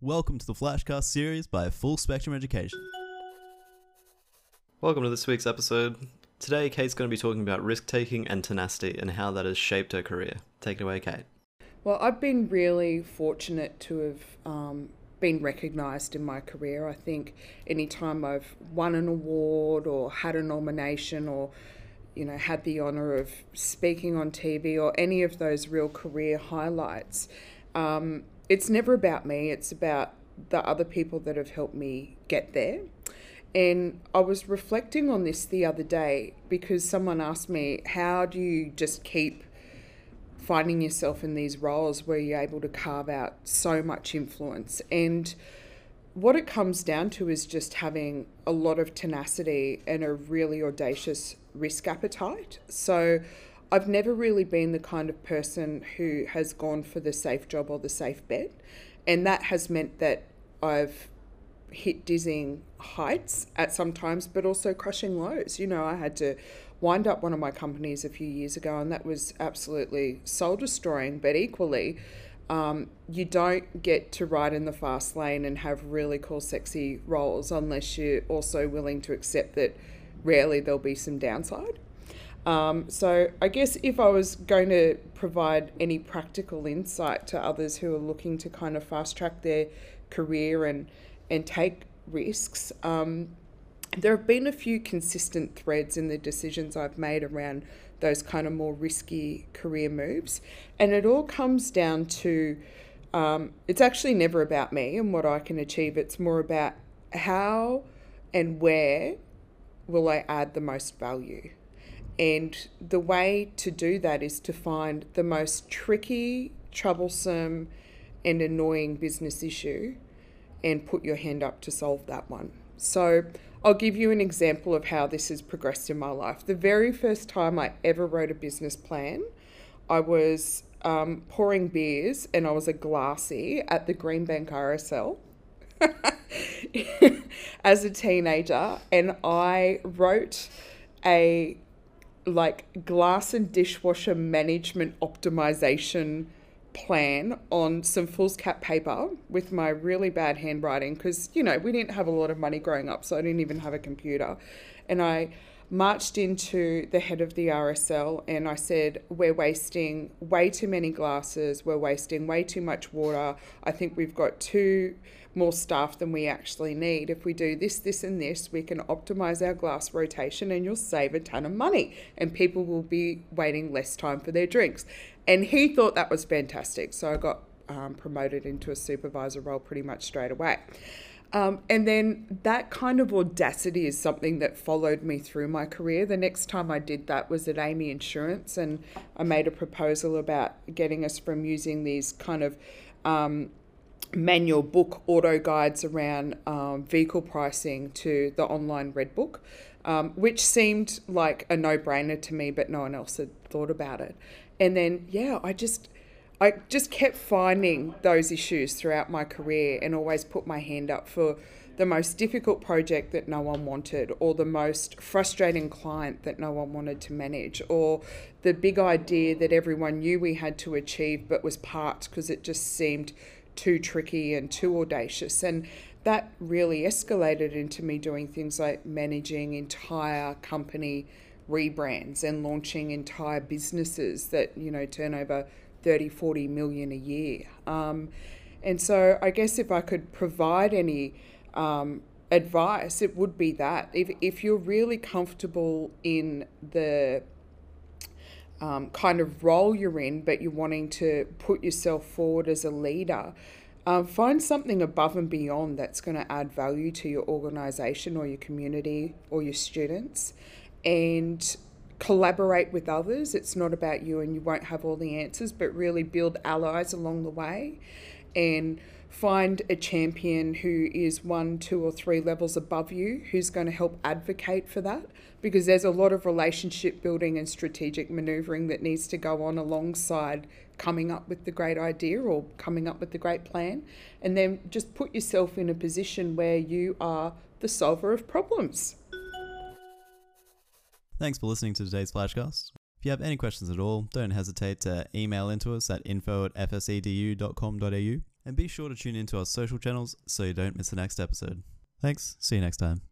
Welcome to the Flashcast series by Full Spectrum Education. Welcome to this week's episode. Today, Kate's going to be talking about risk taking and tenacity and how that has shaped her career. Take it away, Kate. Well, I've been really fortunate to have um, been recognised in my career. I think anytime I've won an award or had a nomination or you know had the honour of speaking on TV or any of those real career highlights, um, it's never about me. It's about the other people that have helped me get there. And I was reflecting on this the other day because someone asked me, How do you just keep finding yourself in these roles where you're able to carve out so much influence? And what it comes down to is just having a lot of tenacity and a really audacious risk appetite. So I've never really been the kind of person who has gone for the safe job or the safe bet. And that has meant that I've hit dizzying heights at some times, but also crushing lows. You know, I had to wind up one of my companies a few years ago, and that was absolutely soul destroying. But equally, um, you don't get to ride in the fast lane and have really cool, sexy roles unless you're also willing to accept that rarely there'll be some downside. Um, so, I guess if I was going to provide any practical insight to others who are looking to kind of fast track their career and, and take risks, um, there have been a few consistent threads in the decisions I've made around those kind of more risky career moves. And it all comes down to um, it's actually never about me and what I can achieve, it's more about how and where will I add the most value. And the way to do that is to find the most tricky, troublesome, and annoying business issue and put your hand up to solve that one. So, I'll give you an example of how this has progressed in my life. The very first time I ever wrote a business plan, I was um, pouring beers and I was a glassy at the Greenbank RSL as a teenager, and I wrote a like glass and dishwasher management optimization plan on some foolscap paper with my really bad handwriting because you know we didn't have a lot of money growing up so i didn't even have a computer. And i marched into the head of the rsl and i said we're wasting way too many glasses we're wasting way too much water i think we've got two more staff than we actually need. If we do this, this, and this, we can optimize our glass rotation and you'll save a ton of money and people will be waiting less time for their drinks. And he thought that was fantastic. So I got um, promoted into a supervisor role pretty much straight away. Um, and then that kind of audacity is something that followed me through my career. The next time I did that was at AAMI Insurance, and I made a proposal about getting us from using these kind of um, manual book auto guides around um, vehicle pricing to the online red book, um, which seemed like a no brainer to me, but no one else had thought about it. And then, yeah, I just. I just kept finding those issues throughout my career and always put my hand up for the most difficult project that no one wanted, or the most frustrating client that no one wanted to manage, or the big idea that everyone knew we had to achieve but was parked because it just seemed too tricky and too audacious. And that really escalated into me doing things like managing entire company rebrands and launching entire businesses that, you know, turn over 30, 40 million a year. Um, and so I guess if I could provide any um, advice, it would be that. If, if you're really comfortable in the um, kind of role you're in, but you're wanting to put yourself forward as a leader, um, find something above and beyond that's going to add value to your organization or your community or your students and collaborate with others. It's not about you and you won't have all the answers, but really build allies along the way and find a champion who is one, two, or three levels above you who's going to help advocate for that because there's a lot of relationship building and strategic maneuvering that needs to go on alongside coming up with the great idea or coming up with the great plan. And then just put yourself in a position where you are the solver of problems. Thanks for listening to today's Flashcast. If you have any questions at all, don't hesitate to email into us at info at fsedu.com.au And be sure to tune into our social channels so you don't miss the next episode. Thanks, see you next time.